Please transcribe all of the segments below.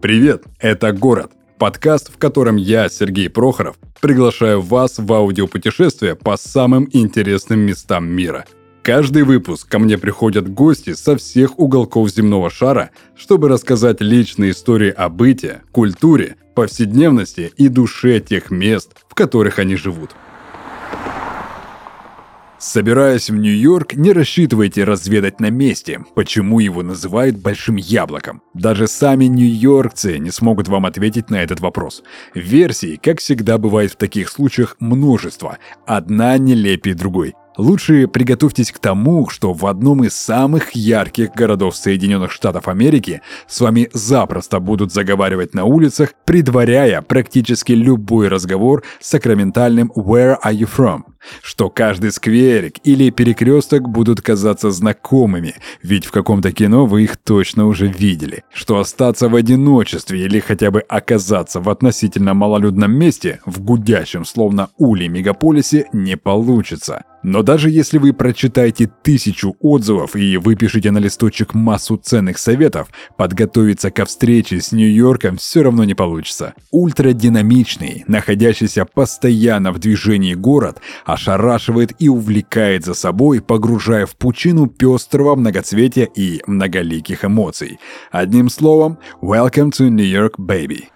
Привет, это «Город» – подкаст, в котором я, Сергей Прохоров, приглашаю вас в аудиопутешествие по самым интересным местам мира. Каждый выпуск ко мне приходят гости со всех уголков земного шара, чтобы рассказать личные истории о быте, культуре, повседневности и душе тех мест, в которых они живут. Собираясь в Нью-Йорк, не рассчитывайте разведать на месте, почему его называют «большим яблоком». Даже сами нью-йоркцы не смогут вам ответить на этот вопрос. Версий, как всегда бывает в таких случаях, множество. Одна нелепее другой. Лучше приготовьтесь к тому, что в одном из самых ярких городов Соединенных Штатов Америки с вами запросто будут заговаривать на улицах, предваряя практически любой разговор с сакраментальным «Where are you from?», что каждый скверик или перекресток будут казаться знакомыми, ведь в каком-то кино вы их точно уже видели, что остаться в одиночестве или хотя бы оказаться в относительно малолюдном месте, в гудящем словно улей мегаполисе, не получится. Но даже если вы прочитаете тысячу отзывов и выпишите на листочек массу ценных советов, подготовиться ко встрече с Нью-Йорком все равно не получится. Ультрадинамичный, находящийся постоянно в движении город, ошарашивает и увлекает за собой, погружая в пучину пестрого многоцветия и многоликих эмоций. Одним словом, welcome to New York, baby.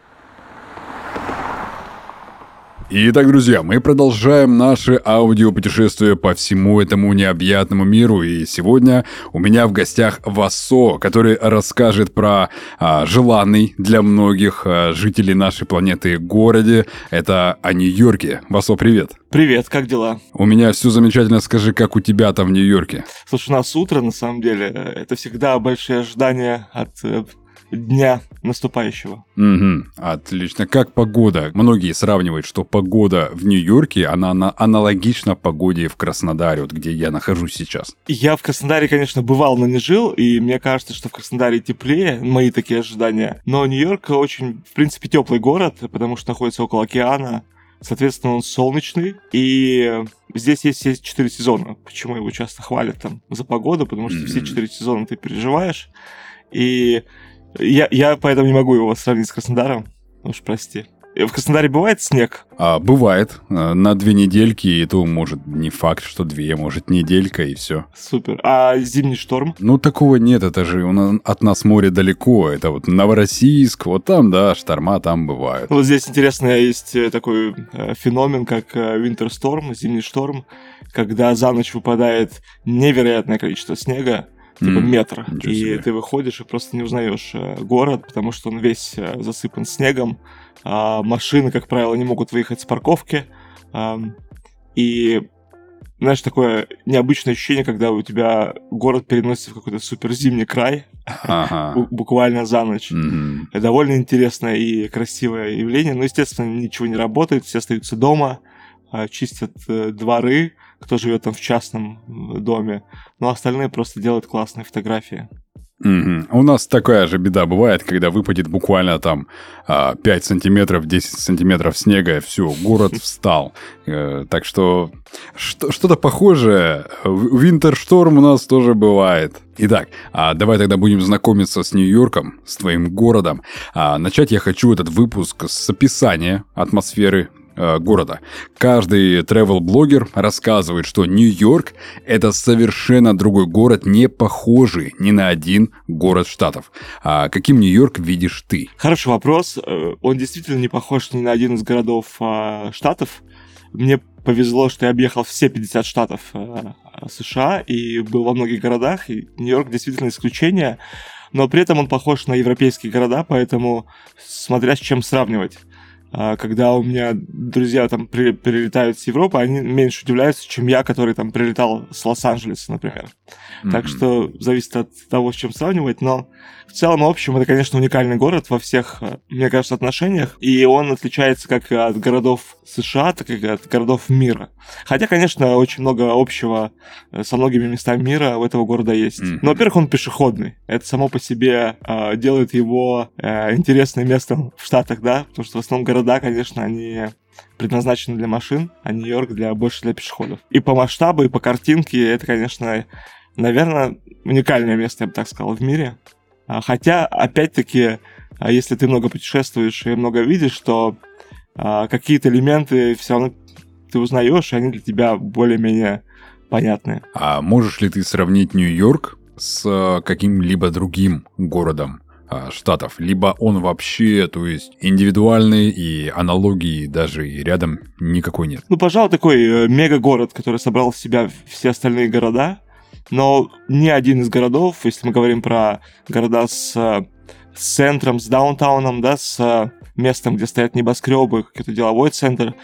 Итак, друзья, мы продолжаем наше аудиопутешествие по всему этому необъятному миру. И сегодня у меня в гостях Васо, который расскажет про а, желанный для многих а, жителей нашей планеты городе. Это о Нью-Йорке. Васо, привет. Привет, как дела? У меня все замечательно. Скажи, как у тебя там в Нью-Йорке? Слушай, у нас утро, на самом деле. Это всегда большие ожидания от э, дня наступающего. Угу, отлично. Как погода? Многие сравнивают, что погода в Нью-Йорке, она, она аналогична погоде в Краснодаре, вот где я нахожусь сейчас. Я в Краснодаре, конечно, бывал, но не жил, и мне кажется, что в Краснодаре теплее, мои такие ожидания. Но Нью-Йорк очень, в принципе, теплый город, потому что находится около океана, Соответственно, он солнечный, и здесь есть все четыре сезона. Почему его часто хвалят там за погоду? Потому что mm-hmm. все четыре сезона ты переживаешь. И я, я поэтому не могу его сравнить с Краснодаром. Уж прости. В Краснодаре бывает снег? А, бывает. А, на две недельки, и то может не факт, что две, может неделька и все. Супер. А зимний шторм? Ну, такого нет, это же у нас, от нас море далеко. Это вот Новороссийск, вот там, да, шторма там бывают. Вот здесь интересно, есть э, такой э, феномен, как э, Storm, зимний шторм, когда за ночь выпадает невероятное количество снега, типа mm, метр. И себе. ты выходишь и просто не узнаешь э, город, потому что он весь э, засыпан снегом. А машины, как правило, не могут выехать с парковки. А, и знаешь, такое необычное ощущение, когда у тебя город переносится в какой-то супер зимний край, ага. буквально за ночь. Mm-hmm. Довольно интересное и красивое явление. Но, естественно, ничего не работает, все остаются дома, а, чистят э, дворы, кто живет там в частном доме, но остальные просто делают классные фотографии. Угу. У нас такая же беда бывает, когда выпадет буквально там 5 а, сантиметров, 10 сантиметров снега, и все, город встал. Э, так что что-то похожее. Винтершторм у нас тоже бывает. Итак, а давай тогда будем знакомиться с Нью-Йорком, с твоим городом. А начать я хочу этот выпуск с описания атмосферы Э, города. Каждый travel-блогер рассказывает, что Нью-Йорк — это совершенно другой город, не похожий ни на один город штатов. А каким Нью-Йорк видишь ты? Хороший вопрос. Э, он действительно не похож ни на один из городов а, штатов. Мне повезло, что я объехал все 50 штатов а, США и был во многих городах, и Нью-Йорк действительно исключение, но при этом он похож на европейские города, поэтому смотря с чем сравнивать. А, когда у меня друзья там при, прилетают с Европы, они меньше удивляются, чем я, который там прилетал с Лос-Анджелеса, например. Mm-hmm. Так что зависит от того, с чем сравнивать, но в целом, в общем, это, конечно, уникальный город во всех, э, мне кажется, отношениях, и он отличается как от городов США, так и от городов мира. Хотя, конечно, очень много общего э, со многими местами мира у этого города есть. Mm-hmm. Но, во-первых, он пешеходный. Это само по себе э, делает его э, интересным местом в Штатах, да, потому что в основном города, конечно, они предназначены для машин, а Нью-Йорк для больше для пешеходов. И по масштабу, и по картинке это, конечно, наверное, уникальное место, я бы так сказал, в мире. А, хотя, опять-таки, а если ты много путешествуешь и много видишь, то а, какие-то элементы все равно ты узнаешь, и они для тебя более-менее понятны. А можешь ли ты сравнить Нью-Йорк с каким-либо другим городом? Штатов, либо он вообще, то есть индивидуальный и аналогии даже и рядом никакой нет. Ну, пожалуй, такой э, мега-город, который собрал в себя все остальные города, но ни один из городов, если мы говорим про города с, э, с центром, с даунтауном, да, с э, местом, где стоят небоскребы, какой-то деловой центр,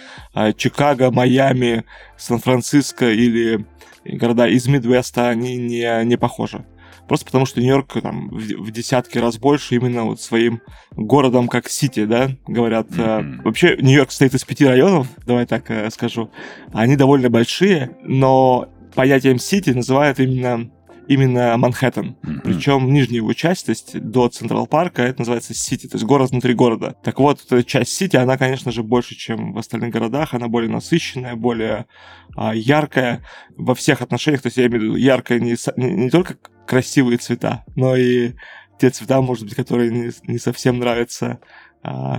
Чикаго, Майами, Сан-Франциско или города из Мидвеста, они не, не похожи. Просто потому, что Нью-Йорк там в, в десятки раз больше именно вот своим городом как Сити, да, говорят. Mm-hmm. Э, вообще, Нью-Йорк состоит из пяти районов, давай так э, скажу. Они довольно большие, но понятием Сити называют именно именно Манхэттен. Mm-hmm. Причем нижняя его часть, то есть до Централ Парка, это называется Сити, то есть город внутри города. Так вот, эта часть Сити, она, конечно же, больше, чем в остальных городах, она более насыщенная, более а, яркая во всех отношениях, то есть я имею в виду яркая не, не, не только красивые цвета, но и те цвета, может быть, которые не, не совсем нравятся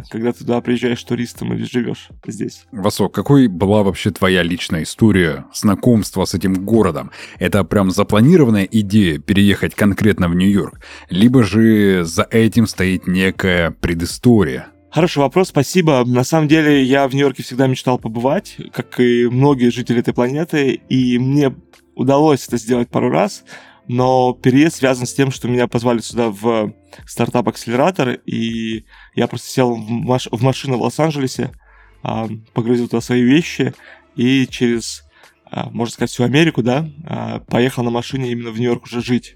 когда ты туда приезжаешь туристом или живешь здесь. Васок, какой была вообще твоя личная история знакомства с этим городом? Это прям запланированная идея переехать конкретно в Нью-Йорк? Либо же за этим стоит некая предыстория? Хороший вопрос, спасибо. На самом деле я в Нью-Йорке всегда мечтал побывать, как и многие жители этой планеты, и мне удалось это сделать пару раз но переезд связан с тем, что меня позвали сюда в стартап-акселератор, и я просто сел в, маш- в машину в Лос-Анджелесе, а, погрузил туда свои вещи, и через, а, можно сказать, всю Америку, да, а, поехал на машине именно в Нью-Йорк уже жить.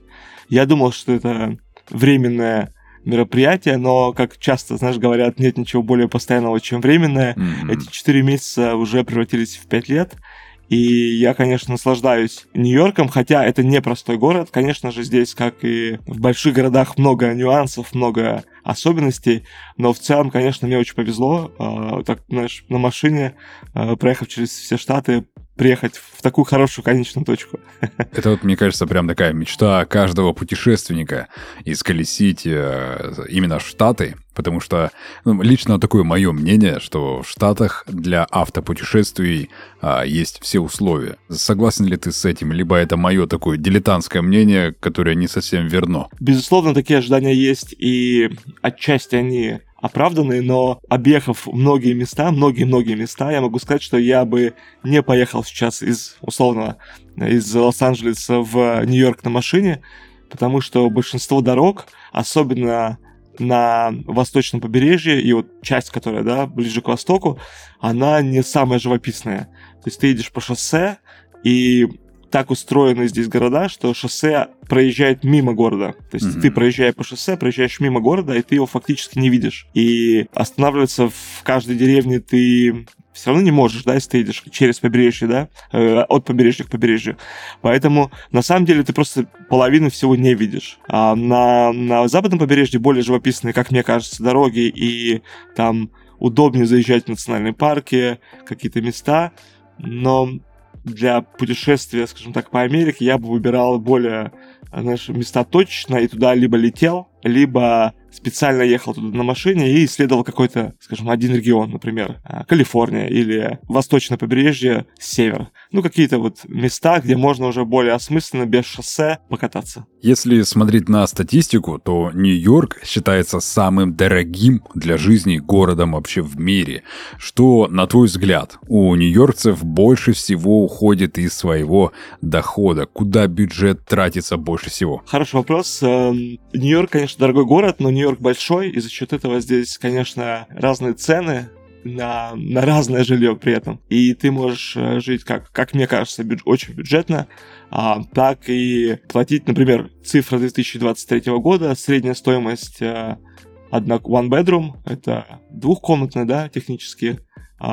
Я думал, что это временное мероприятие, но, как часто, знаешь, говорят, нет ничего более постоянного, чем временное. Mm-hmm. Эти четыре месяца уже превратились в пять лет, и я, конечно, наслаждаюсь Нью-Йорком, хотя это не простой город. Конечно же, здесь, как и в больших городах, много нюансов, много особенностей. Но в целом, конечно, мне очень повезло. Э, так, знаешь, на машине, э, проехав через все штаты, приехать в такую хорошую конечную точку. Это вот, мне кажется, прям такая мечта каждого путешественника исколесить э, именно Штаты, потому что ну, лично такое мое мнение, что в Штатах для автопутешествий а, есть все условия. Согласен ли ты с этим, либо это мое такое дилетантское мнение, которое не совсем верно? Безусловно, такие ожидания есть, и отчасти они оправданные, но объехав многие места, многие-многие места, я могу сказать, что я бы не поехал сейчас из, условно, из Лос-Анджелеса в Нью-Йорк на машине, потому что большинство дорог, особенно на восточном побережье, и вот часть, которая, да, ближе к востоку, она не самая живописная. То есть ты едешь по шоссе, и так устроены здесь города, что шоссе проезжает мимо города. То есть mm-hmm. ты проезжая по шоссе, проезжаешь мимо города, и ты его фактически не видишь. И останавливаться в каждой деревне ты все равно не можешь, да, если ты едешь через побережье, да, э, от побережья к побережью. Поэтому, на самом деле, ты просто половину всего не видишь. А на, на западном побережье более живописные, как мне кажется, дороги, и там удобнее заезжать в национальные парки, какие-то места, но для путешествия, скажем так, по Америке я бы выбирал более, знаешь, места точно и туда либо летел, либо специально ехал туда на машине и исследовал какой-то, скажем, один регион, например, а, Калифорния или восточное побережье, север. Ну, какие-то вот места, где можно уже более осмысленно, без шоссе покататься. Если смотреть на статистику, то Нью-Йорк считается самым дорогим для жизни городом вообще в мире. Что, на твой взгляд, у нью-йоркцев больше всего уходит из своего дохода? Куда бюджет тратится больше всего? Хороший вопрос. Эм, Нью-Йорк, конечно, дорогой город, но Нью-Йорк большой, и за счет этого здесь, конечно, разные цены на, на разное жилье при этом. И ты можешь э, жить, как, как мне кажется, бюдж, очень бюджетно, а, так и платить, например, цифра 2023 года, средняя стоимость а, одна, one bedroom, это двухкомнатная, да, технически,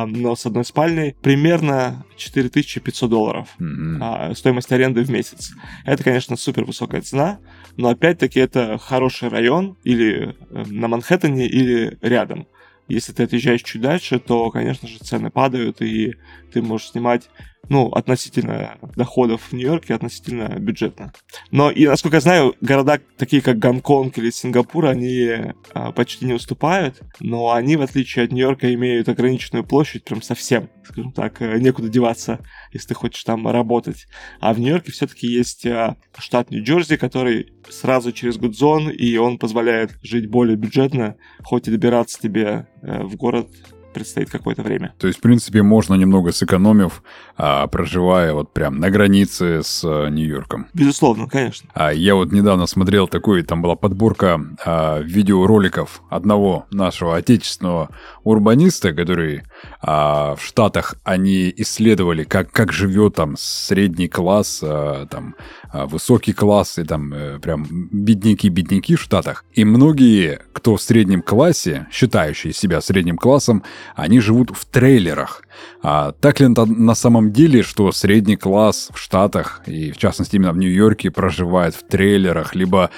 но с одной спальней, примерно 4500 долларов mm-hmm. а, стоимость аренды в месяц. Это, конечно, супер высокая цена, но опять-таки это хороший район или э, на Манхэттене, или рядом. Если ты отъезжаешь чуть дальше, то, конечно же, цены падают, и ты можешь снимать ну, относительно доходов в Нью-Йорке, относительно бюджетно. Но и, насколько я знаю, города такие, как Гонконг или Сингапур, они а, почти не уступают, но они, в отличие от Нью-Йорка, имеют ограниченную площадь прям совсем, скажем так, э, некуда деваться, если ты хочешь там работать. А в Нью-Йорке все-таки есть а, штат Нью-Джерси, который сразу через Гудзон, и он позволяет жить более бюджетно, хоть и добираться тебе э, в город предстоит какое-то время. То есть, в принципе, можно немного сэкономив, а, проживая вот прям на границе с а, Нью-Йорком. Безусловно, конечно. А я вот недавно смотрел такой, там была подборка а, видеороликов одного нашего отечественного урбаниста, который а, в Штатах они исследовали, как, как живет там средний класс, а, там а, высокий класс и там а, прям бедняки-бедняки в Штатах. И многие, кто в среднем классе, считающие себя средним классом, они живут в трейлерах. А так ли это на самом деле, что средний класс в Штатах, и в частности именно в Нью-Йорке, проживает в трейлерах, либо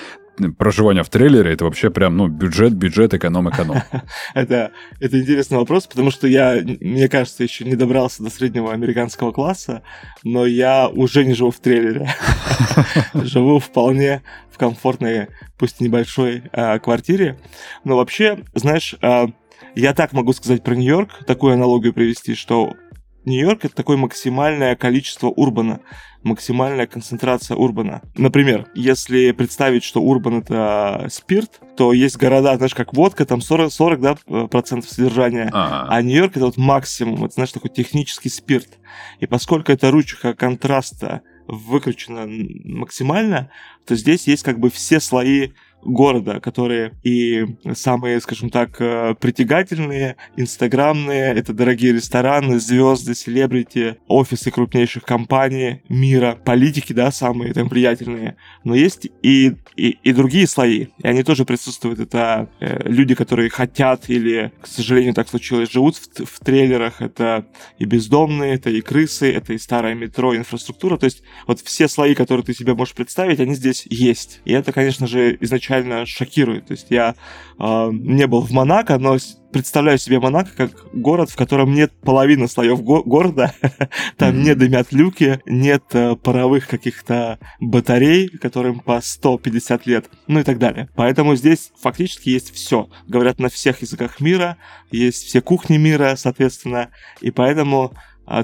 проживание в трейлере это вообще прям, ну, бюджет, бюджет, эконом, эконом. это, это интересный вопрос, потому что я, мне кажется, еще не добрался до среднего американского класса, но я уже не живу в трейлере. Живу вполне в комфортной, пусть небольшой а, квартире. Но вообще, знаешь, а, я так могу сказать про Нью-Йорк, такую аналогию привести, что Нью-Йорк это такое максимальное количество урбана, максимальная концентрация урбана. Например, если представить, что урбан это спирт, то есть города, знаешь, как водка, там 40, 40 да, процентов содержания, а, а Нью-Йорк это вот максимум, это, знаешь, такой технический спирт. И поскольку эта ручка контраста выкручена максимально, то здесь есть как бы все слои города, которые и самые, скажем так, э, притягательные, инстаграмные, это дорогие рестораны, звезды, селебрити, офисы крупнейших компаний мира, политики, да, самые там влиятельные. Но есть и, и, и другие слои, и они тоже присутствуют. Это э, люди, которые хотят или, к сожалению, так случилось, живут в, в трейлерах. Это и бездомные, это и крысы, это и старое метро, инфраструктура. То есть вот все слои, которые ты себе можешь представить, они здесь есть. И это, конечно же, изначально изначально шокирует. То есть я э, не был в Монако, но представляю себе Монако как город, в котором нет половины слоев го- города, там mm-hmm. не дымят люки, нет э, паровых каких-то батарей, которым по 150 лет, ну и так далее. Поэтому здесь фактически есть все. Говорят на всех языках мира, есть все кухни мира, соответственно, и поэтому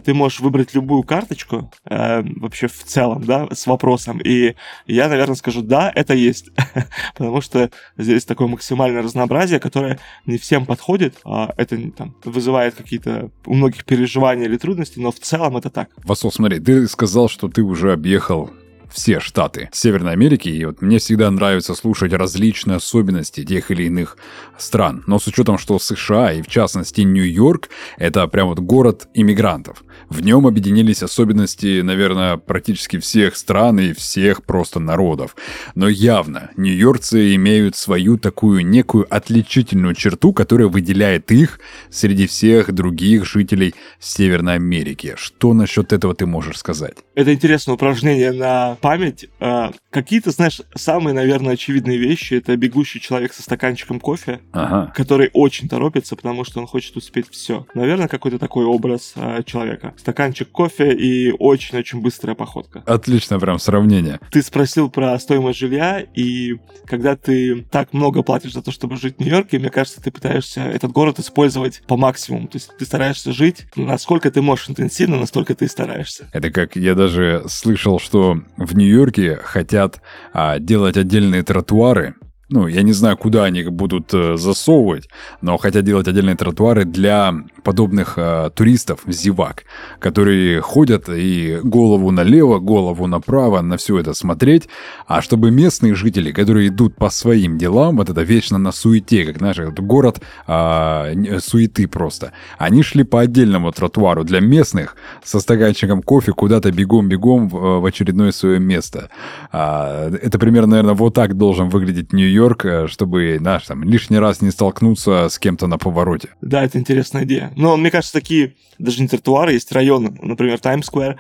ты можешь выбрать любую карточку э, вообще в целом, да, с вопросом. И я, наверное, скажу, да, это есть. Потому что здесь такое максимальное разнообразие, которое не всем подходит. А это там, вызывает какие-то у многих переживания или трудности, но в целом это так. Васол, смотри, ты сказал, что ты уже объехал все штаты Северной Америки, и вот мне всегда нравится слушать различные особенности тех или иных стран. Но с учетом, что США и в частности Нью-Йорк — это прям вот город иммигрантов. В нем объединились особенности, наверное, практически всех стран и всех просто народов. Но явно нью-йоркцы имеют свою такую некую отличительную черту, которая выделяет их среди всех других жителей Северной Америки. Что насчет этого ты можешь сказать? Это интересное упражнение на память. А, какие-то, знаешь, самые, наверное, очевидные вещи. Это бегущий человек со стаканчиком кофе, ага. который очень торопится, потому что он хочет успеть все. Наверное, какой-то такой образ а, человека. Стаканчик кофе и очень-очень быстрая походка. Отлично прям сравнение. Ты спросил про стоимость жилья, и когда ты так много платишь за то, чтобы жить в Нью-Йорке, мне кажется, ты пытаешься этот город использовать по максимуму. То есть ты стараешься жить, насколько ты можешь интенсивно, настолько ты стараешься. Это как я даже слышал, что в Нью-Йорке хотят а, делать отдельные тротуары ну, я не знаю, куда они их будут э, засовывать, но хотят делать отдельные тротуары для подобных э, туристов, зевак, которые ходят и голову налево, голову направо на все это смотреть, а чтобы местные жители, которые идут по своим делам, вот это вечно на суете, как, знаешь, город э, суеты просто, они шли по отдельному тротуару для местных со стаканчиком кофе куда-то бегом-бегом в, в очередное свое место. А, это примерно, наверное, вот так должен выглядеть Нью-Йорк Нью-Йорк, чтобы, знаешь, там, лишний раз не столкнуться с кем-то на повороте. Да, это интересная идея. Но мне кажется, такие даже не тротуары, есть районы, например, Таймс-сквер,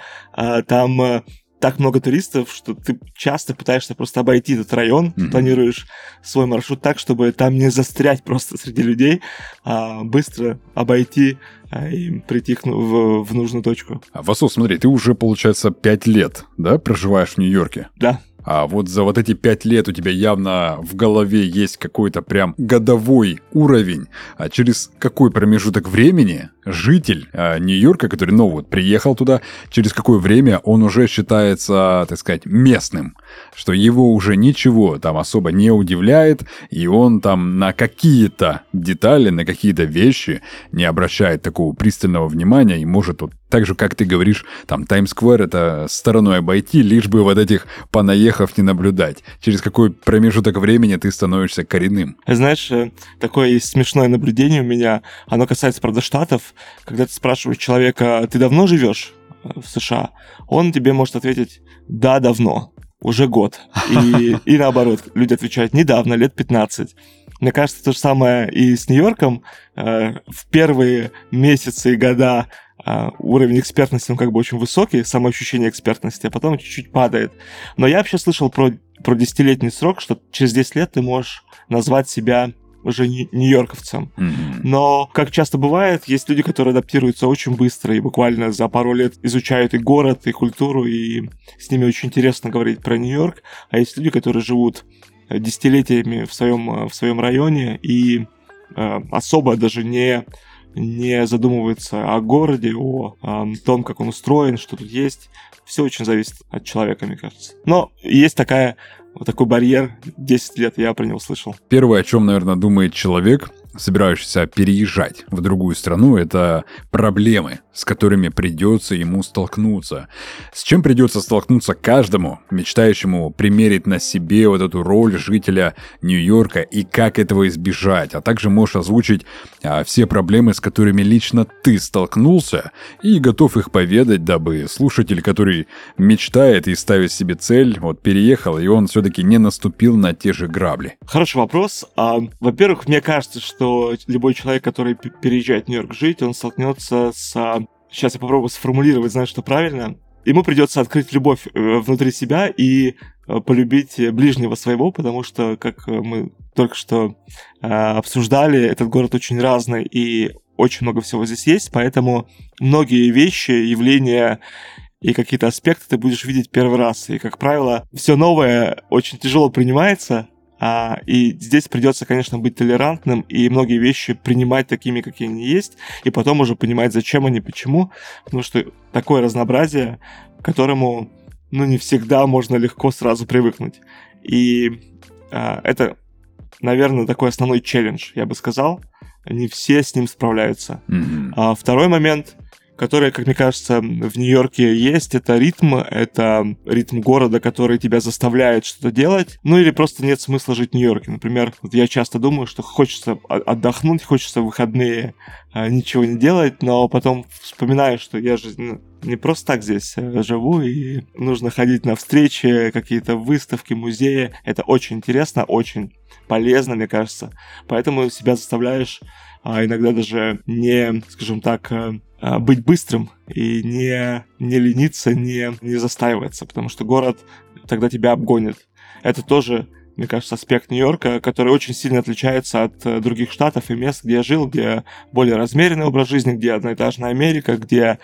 там э, так много туристов, что ты часто пытаешься просто обойти этот район, mm-hmm. планируешь свой маршрут так, чтобы там не застрять просто среди людей, а быстро обойти а, и прийти в, в нужную точку. А, Васу, смотри, ты уже, получается, пять лет, да, проживаешь в Нью-Йорке? Да. А вот за вот эти пять лет у тебя явно в голове есть какой-то прям годовой уровень. А через какой промежуток времени житель а, Нью-Йорка, который, ну вот, приехал туда, через какое время он уже считается, так сказать, местным? Что его уже ничего там особо не удивляет, и он там на какие-то детали, на какие-то вещи не обращает такого пристального внимания и может вот так же, как ты говоришь, там Таймс-сквер это стороной обойти, лишь бы вот этих понаехав не наблюдать. Через какой промежуток времени ты становишься коренным? Знаешь, э, такое смешное наблюдение у меня. Оно касается, правда, Штатов. Когда ты спрашиваешь человека, ты давно живешь в США? Он тебе может ответить, да, давно уже год. И, и наоборот, люди отвечают недавно, лет 15. Мне кажется, то же самое и с Нью-Йорком. Э, в первые месяцы и года а, уровень экспертности, он как бы очень высокий, самоощущение экспертности, а потом чуть-чуть падает. Но я вообще слышал про, про десятилетний срок, что через 10 лет ты можешь назвать себя уже нью-йорковцем. Mm-hmm. Но, как часто бывает, есть люди, которые адаптируются очень быстро и буквально за пару лет изучают и город, и культуру, и с ними очень интересно говорить про Нью-Йорк. А есть люди, которые живут десятилетиями в своем, в своем районе и э, особо даже не не задумывается о городе, о, о том, как он устроен, что тут есть. Все очень зависит от человека, мне кажется. Но есть такая вот такой барьер, 10 лет я про него слышал. Первое, о чем, наверное, думает человек, собирающийся переезжать в другую страну, это проблемы, с которыми придется ему столкнуться. С чем придется столкнуться каждому, мечтающему примерить на себе вот эту роль жителя Нью-Йорка и как этого избежать, а также можешь озвучить а, все проблемы, с которыми лично ты столкнулся и готов их поведать, дабы слушатель, который мечтает и ставит себе цель, вот переехал, и он все-таки не наступил на те же грабли. Хороший вопрос. А, во-первых, мне кажется, что любой человек, который переезжает в Нью-Йорк жить, он столкнется с сейчас я попробую сформулировать, знаю, что правильно, ему придется открыть любовь э, внутри себя и э, полюбить ближнего своего, потому что, как э, мы только что обсуждали, этот город очень разный и очень много всего здесь есть, поэтому многие вещи, явления и какие-то аспекты ты будешь видеть первый раз. И, как правило, все новое очень тяжело принимается, а, и здесь придется, конечно, быть толерантным и многие вещи принимать такими, какие они есть, и потом уже понимать, зачем они, почему, потому что такое разнообразие, к которому, ну, не всегда можно легко сразу привыкнуть. И а, это, наверное, такой основной челлендж, я бы сказал. Не все с ним справляются. Mm-hmm. А, второй момент — которая, как мне кажется, в Нью-Йорке есть. Это ритм, это ритм города, который тебя заставляет что-то делать. Ну или просто нет смысла жить в Нью-Йорке. Например, вот я часто думаю, что хочется отдохнуть, хочется в выходные а, ничего не делать, но потом вспоминаю, что я же не просто так здесь э, живу, и нужно ходить на встречи, какие-то выставки, музеи. Это очень интересно, очень полезно, мне кажется. Поэтому себя заставляешь а иногда даже не, скажем так, э, быть быстрым и не, не лениться, не, не застаиваться, потому что город тогда тебя обгонит. Это тоже, мне кажется, аспект Нью-Йорка, который очень сильно отличается от э, других штатов и мест, где я жил, где более размеренный образ жизни, где одноэтажная Америка, где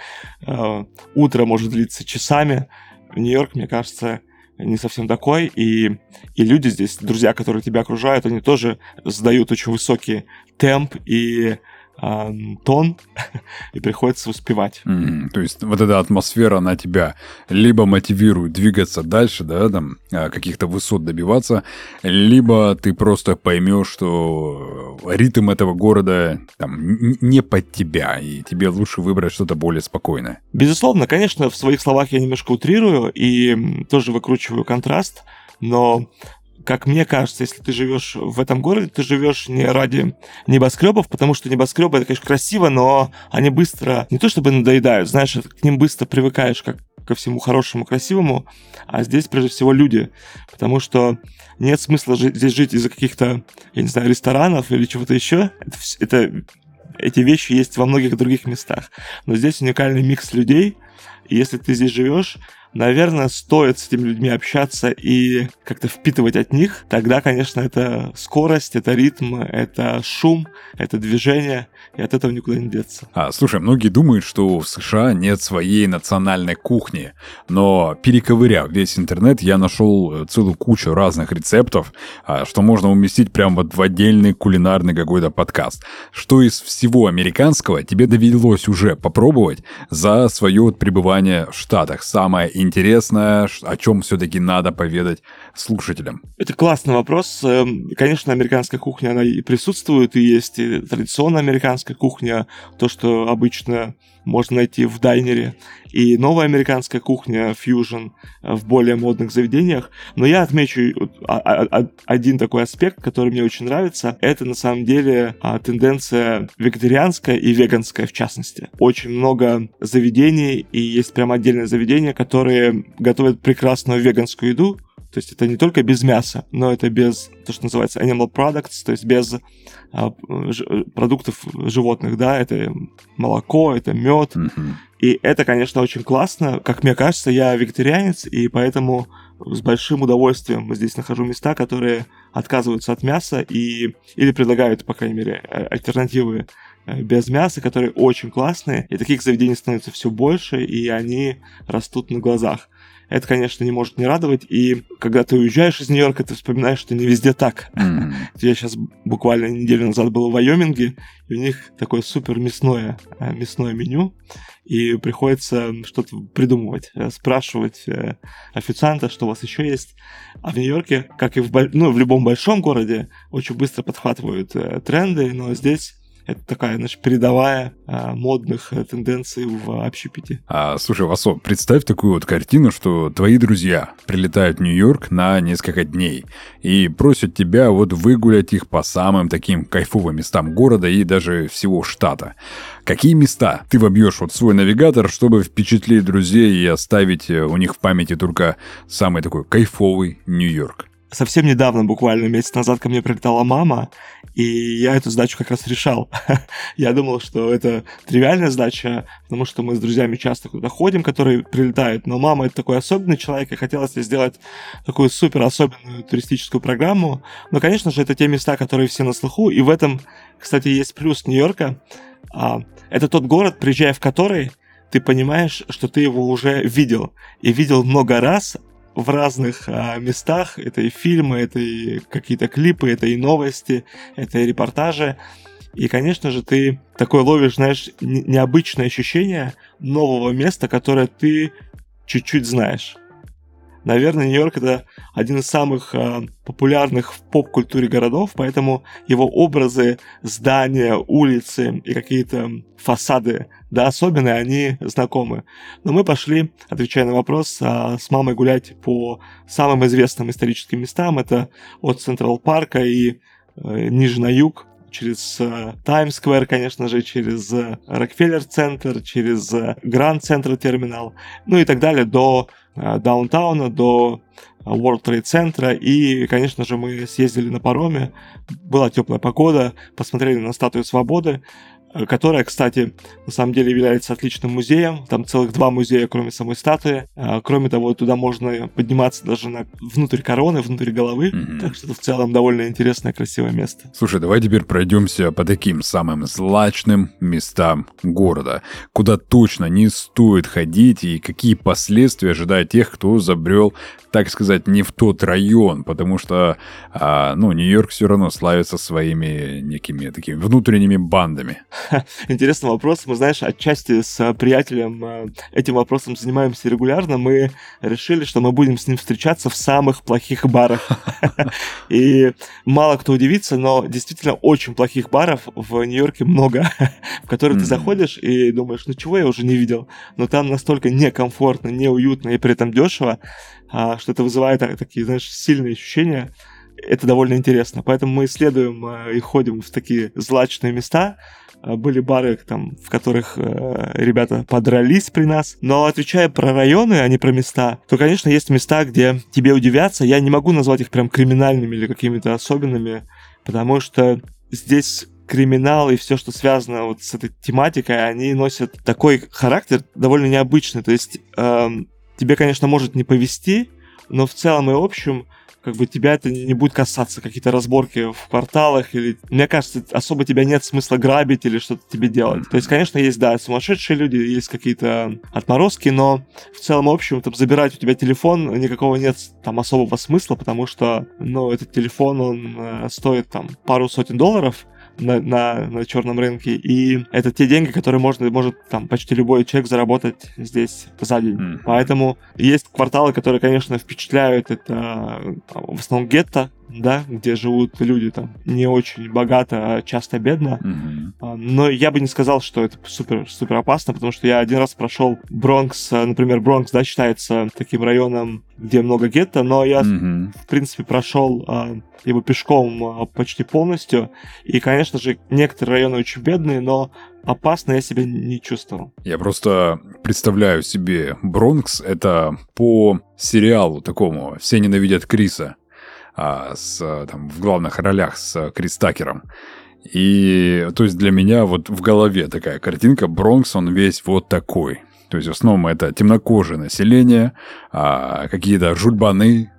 э, утро может длиться часами. Нью-Йорк, мне кажется, не совсем такой, и, и люди здесь, друзья, которые тебя окружают, они тоже задают очень высокий темп и э, тон, и приходится успевать. Mm, то есть вот эта атмосфера, она тебя либо мотивирует двигаться дальше, да, там, а, каких-то высот добиваться, либо ты просто поймешь, что ритм этого города там, не под тебя, и тебе лучше выбрать что-то более спокойное. Безусловно, конечно, в своих словах я немножко утрирую и тоже выкручиваю контраст, но как мне кажется, если ты живешь в этом городе, ты живешь не ради небоскребов, потому что небоскребы это, конечно, красиво, но они быстро, не то чтобы надоедают, знаешь, к ним быстро привыкаешь, как ко всему хорошему, красивому, а здесь, прежде всего, люди, потому что нет смысла жить, здесь жить из-за каких-то, я не знаю, ресторанов или чего-то еще. Это, это, эти вещи есть во многих других местах. Но здесь уникальный микс людей — И если ты здесь живешь, наверное, стоит с этими людьми общаться и как-то впитывать от них. Тогда, конечно, это скорость, это ритм, это шум, это движение, и от этого никуда не деться. А, слушай, многие думают, что в США нет своей национальной кухни, но перековыряв весь интернет, я нашел э, целую кучу разных рецептов, а, что можно уместить прямо вот в отдельный кулинарный какой-то подкаст. Что из всего американского тебе довелось уже попробовать за свое пребывание в Штатах? Самое интересное, о чем все-таки надо поведать слушателям? Это классный вопрос. Эм, конечно, американская кухня, она и присутствует, и есть и традиционная американская кухня, то, что обычно можно найти в дайнере, и новая американская кухня, фьюжн, в более модных заведениях. Но я отмечу а, а, а, один такой аспект, который мне очень нравится. Это на самом деле тенденция вегетарианская и веганская в частности. Очень много заведений, и есть прям отдельное заведение, которые готовят прекрасную веганскую еду, то есть это не только без мяса, но это без то, что называется animal products, то есть без а, ж, продуктов животных, да, это молоко, это мед. Mm-hmm. И это, конечно, очень классно. Как мне кажется, я вегетарианец, и поэтому с большим удовольствием здесь нахожу места, которые отказываются от мяса и или предлагают, по крайней мере, а, альтернативы э, без мяса, которые очень классные. И таких заведений становится все больше, и они растут на глазах это, конечно, не может не радовать. И когда ты уезжаешь из Нью-Йорка, ты вспоминаешь, что не везде так. Mm-hmm. Я сейчас буквально неделю назад был в Вайоминге, и у них такое супер мясное, э, мясное меню, и приходится что-то придумывать, э, спрашивать э, официанта, что у вас еще есть. А в Нью-Йорке, как и в, ну, в любом большом городе, очень быстро подхватывают тренды, но здесь это такая, значит, передовая а, модных э, тенденций в общепите. А, слушай, Васо, представь такую вот картину, что твои друзья прилетают в Нью-Йорк на несколько дней и просят тебя вот выгулять их по самым таким кайфовым местам города и даже всего штата. Какие места ты вобьешь вот свой навигатор, чтобы впечатлить друзей и оставить э, у них в памяти только самый такой кайфовый Нью-Йорк? Совсем недавно, буквально месяц назад, ко мне прилетала мама, и я эту задачу как раз решал. я думал, что это тривиальная задача, потому что мы с друзьями часто куда ходим, которые прилетают, но мама это такой особенный человек, и хотелось сделать такую супер особенную туристическую программу. Но, конечно же, это те места, которые все на слуху, и в этом, кстати, есть плюс Нью-Йорка. А, это тот город, приезжая в который, ты понимаешь, что ты его уже видел. И видел много раз, в разных а, местах. Это и фильмы, это и какие-то клипы, это и новости, это и репортажи. И, конечно же, ты такой ловишь, знаешь, необычное ощущение нового места, которое ты чуть-чуть знаешь. Наверное, Нью-Йорк это один из самых э, популярных в поп-культуре городов, поэтому его образы, здания, улицы и какие-то фасады, да, особенные, они знакомы. Но мы пошли, отвечая на вопрос, э, с мамой гулять по самым известным историческим местам. Это от Централ Парка и э, ниже на юг, через Таймс-сквер, конечно же, через Рокфеллер-центр, через Гранд-центр терминал, ну и так далее, до Э, даунтауна до World Trade центра и, конечно же, мы съездили на пароме, была теплая погода, посмотрели на статую свободы, Э, которая, кстати, на самом деле является отличным музеем. Там целых два музея, кроме самой статуи. А, кроме того, туда можно подниматься даже на, внутрь короны, внутрь головы. Mm-hmm. Так что это в целом довольно интересное, красивое место. Слушай, давай теперь пройдемся по таким самым злачным местам города, куда точно не стоит ходить и какие последствия ожидают тех, кто забрел, так сказать, не в тот район, потому что, а, ну, Нью-Йорк все равно славится своими некими такими внутренними бандами. Интересный вопрос. Мы, знаешь, отчасти с приятелем э, этим вопросом занимаемся регулярно. Мы решили, что мы будем с ним встречаться в самых плохих барах. И мало кто удивится, но действительно очень плохих баров в Нью-Йорке много, в которые ты заходишь и думаешь, ну чего я уже не видел. Но там настолько некомфортно, неуютно и при этом дешево, а, что это вызывает такие, знаешь, сильные ощущения это довольно интересно. Поэтому мы исследуем э, и ходим в такие злачные места, Э, были бары, там, в которых э, ребята подрались при нас. Но отвечая про районы, а не про места, то, конечно, есть места, где тебе удивятся. Я не могу назвать их прям криминальными или какими-то особенными, потому что здесь криминал и все, что связано вот с этой тематикой, они носят такой характер довольно необычный. То есть эм, тебе, конечно, может не повести, но в целом и общем как бы тебя это не будет касаться, какие-то разборки в кварталах, или, мне кажется, особо тебя нет смысла грабить или что-то тебе делать. То есть, конечно, есть, да, сумасшедшие люди, есть какие-то отморозки, но в целом, в общем, там, забирать у тебя телефон никакого нет там особого смысла, потому что, ну, этот телефон, он э, стоит там пару сотен долларов, на, на, на черном рынке. И это те деньги, которые можно, может там почти любой человек заработать здесь за день. Mm-hmm. Поэтому есть кварталы, которые, конечно, впечатляют. Это в основном гетто, да, где живут люди там не очень богато, а часто бедно. Mm-hmm. Но я бы не сказал, что это супер, супер опасно, потому что я один раз прошел Бронкс, например, Бронкс, да, считается таким районом, где много гетто, но я, mm-hmm. в принципе, прошел а, его пешком а, почти полностью. И, конечно же, некоторые районы очень бедные, но опасно я себя не чувствовал. Я просто представляю себе Бронкс, это по сериалу такому «Все ненавидят Криса» а, с, там, в главных ролях с Крис Такером. И то есть для меня вот в голове такая картинка, Бронкс, он весь вот такой. То есть в основном это темнокожее население, а, какие-то жульбаны,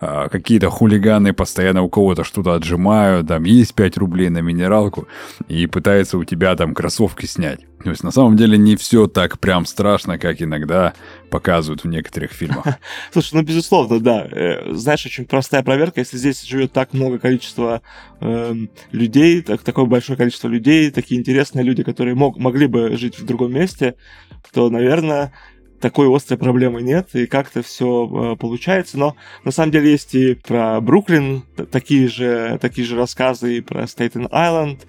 а, какие-то хулиганы постоянно у кого-то что-то отжимают, там есть 5 рублей на минералку и пытаются у тебя там кроссовки снять. То есть на самом деле не все так прям страшно, как иногда показывают в некоторых фильмах. Слушай, ну безусловно, да. Э, знаешь, очень простая проверка. Если здесь живет так много количества э, людей, так, такое большое количество людей, такие интересные люди, которые мог, могли бы жить в другом месте, то, наверное, такой острой проблемы нет, и как-то все э, получается. Но на самом деле есть и про Бруклин такие же, такие же рассказы, и про Стейтен Айленд,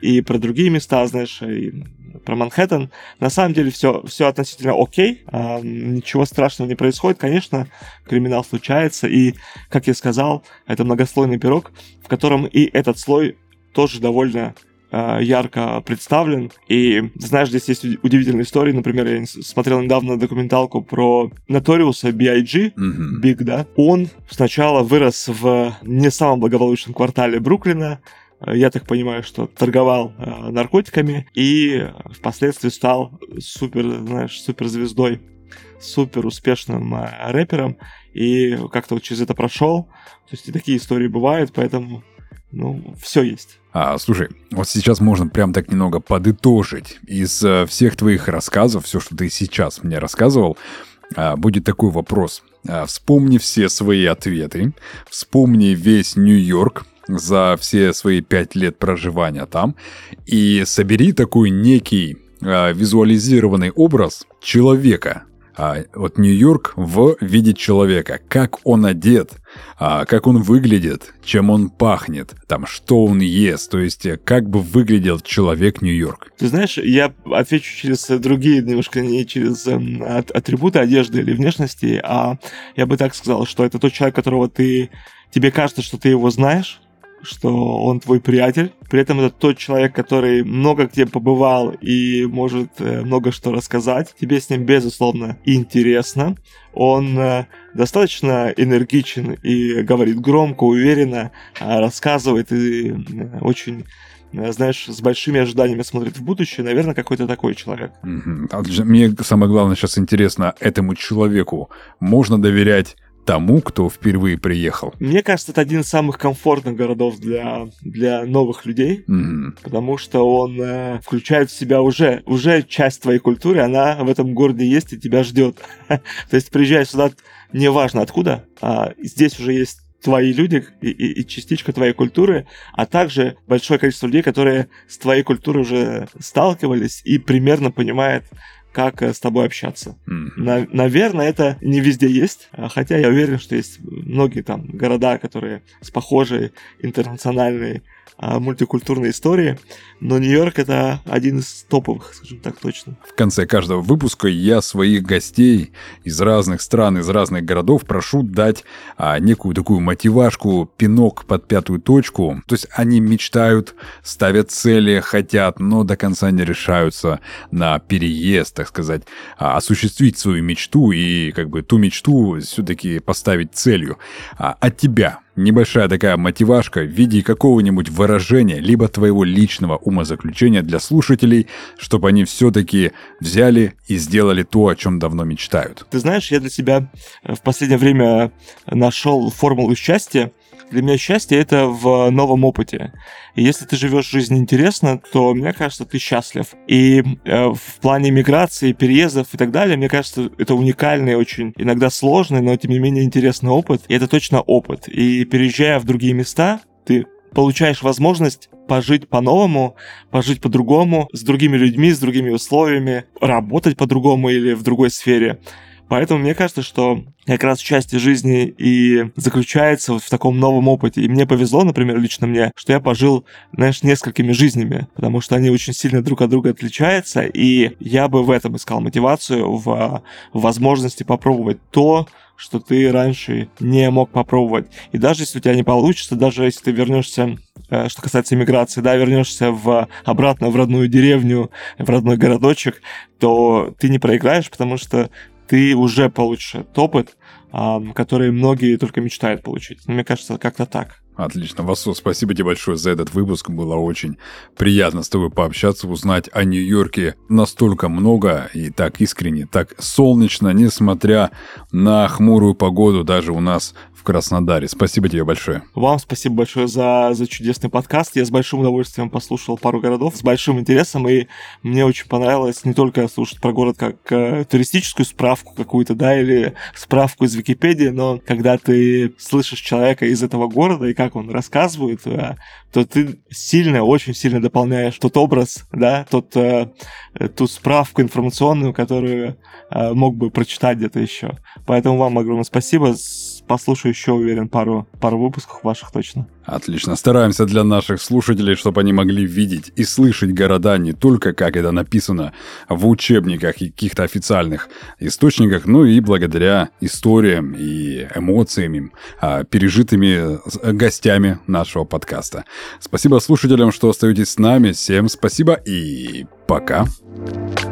и про другие места, знаешь, и про Манхэттен. На самом деле все, все относительно окей, а, ничего страшного не происходит. Конечно, криминал случается, и, как я сказал, это многослойный пирог, в котором и этот слой тоже довольно Э, ярко представлен. И, знаешь, здесь есть удивительные истории. Например, я смотрел недавно документалку про Notorious B.I.G. Mm-hmm. Big, да. Он сначала вырос в не самом благополучном квартале Бруклина, э, я так понимаю, что торговал э, наркотиками и впоследствии стал супер, знаешь, суперзвездой, супер успешным э, рэпером и как-то вот через это прошел. То есть и такие истории бывают, поэтому, ну, все есть. А, слушай, вот сейчас можно прям так немного подытожить. Из э, всех твоих рассказов, все, что ты сейчас мне рассказывал, а, будет такой вопрос. А, вспомни все свои ответы, вспомни весь Нью-Йорк за все свои пять лет проживания там. И собери такой некий а, визуализированный образ человека, а, вот Нью-Йорк в виде человека, как он одет, а, как он выглядит, чем он пахнет, там, что он ест, то есть как бы выглядел человек Нью-Йорк. Ты знаешь, я отвечу через другие, немножко не через э, атрибуты одежды или внешности, а я бы так сказал, что это тот человек, которого ты, тебе кажется, что ты его знаешь, что он твой приятель. При этом это тот человек, который много где побывал и может э, много что рассказать. Тебе с ним, безусловно, интересно. Он э, достаточно энергичен и говорит громко, уверенно, а рассказывает и э, очень знаешь, с большими ожиданиями смотрит в будущее, наверное, какой-то такой человек. Мне самое главное сейчас интересно, этому человеку можно доверять тому, кто впервые приехал? Мне кажется, это один из самых комфортных городов для, для новых людей, mm-hmm. потому что он э, включает в себя уже, уже часть твоей культуры, она в этом городе есть и тебя ждет. То есть приезжаешь сюда, неважно откуда, а здесь уже есть твои люди и, и, и частичка твоей культуры, а также большое количество людей, которые с твоей культурой уже сталкивались и примерно понимают, как э, с тобой общаться. Mm-hmm. На, наверное, это не везде есть, а хотя я уверен, что есть многие там города, которые с похожей интернациональной мультикультурной истории, но Нью-Йорк это один из топовых, скажем так точно. В конце каждого выпуска я своих гостей из разных стран, из разных городов прошу дать а, некую такую мотивашку, пинок под пятую точку. То есть они мечтают, ставят цели, хотят, но до конца не решаются на переезд, так сказать, а, осуществить свою мечту и как бы ту мечту все-таки поставить целью. А, от тебя небольшая такая мотивашка в виде какого-нибудь выражения, либо твоего личного умозаключения для слушателей, чтобы они все-таки взяли и сделали то, о чем давно мечтают. Ты знаешь, я для себя в последнее время нашел формулу счастья, для меня счастье это в новом опыте. И если ты живешь жизнь интересно, то мне кажется, ты счастлив. И э, в плане миграции, переездов и так далее, мне кажется, это уникальный, очень иногда сложный, но тем не менее интересный опыт. И это точно опыт. И переезжая в другие места, ты получаешь возможность пожить по-новому, пожить по-другому, с другими людьми, с другими условиями, работать по-другому или в другой сфере. Поэтому мне кажется, что как раз часть жизни и заключается вот в таком новом опыте. И мне повезло, например, лично мне, что я пожил, знаешь, несколькими жизнями, потому что они очень сильно друг от друга отличаются, и я бы в этом искал мотивацию, в, возможности попробовать то, что ты раньше не мог попробовать. И даже если у тебя не получится, даже если ты вернешься, э, что касается иммиграции, да, вернешься в, обратно в родную деревню, в родной городочек, то ты не проиграешь, потому что ты уже получишь этот опыт, который многие только мечтают получить. Мне кажется, как-то так. Отлично, Васо, спасибо тебе большое за этот выпуск. Было очень приятно с тобой пообщаться, узнать о Нью-Йорке настолько много и так искренне, так солнечно, несмотря на хмурую погоду даже у нас в Краснодаре. Спасибо тебе большое. Вам спасибо большое за, за чудесный подкаст. Я с большим удовольствием послушал пару городов, с большим интересом, и мне очень понравилось не только слушать про город как э, туристическую справку какую-то, да, или справку из Википедии, но когда ты слышишь человека из этого города и как он рассказывает, э, то ты сильно, очень сильно дополняешь тот образ, да, тот, э, ту справку информационную, которую э, мог бы прочитать где-то еще. Поэтому вам огромное спасибо послушаю еще, уверен, пару, пару выпусков ваших точно. Отлично. Стараемся для наших слушателей, чтобы они могли видеть и слышать города не только, как это написано в учебниках и каких-то официальных источниках, но и благодаря историям и эмоциям, а, пережитыми гостями нашего подкаста. Спасибо слушателям, что остаетесь с нами. Всем спасибо и пока. Пока.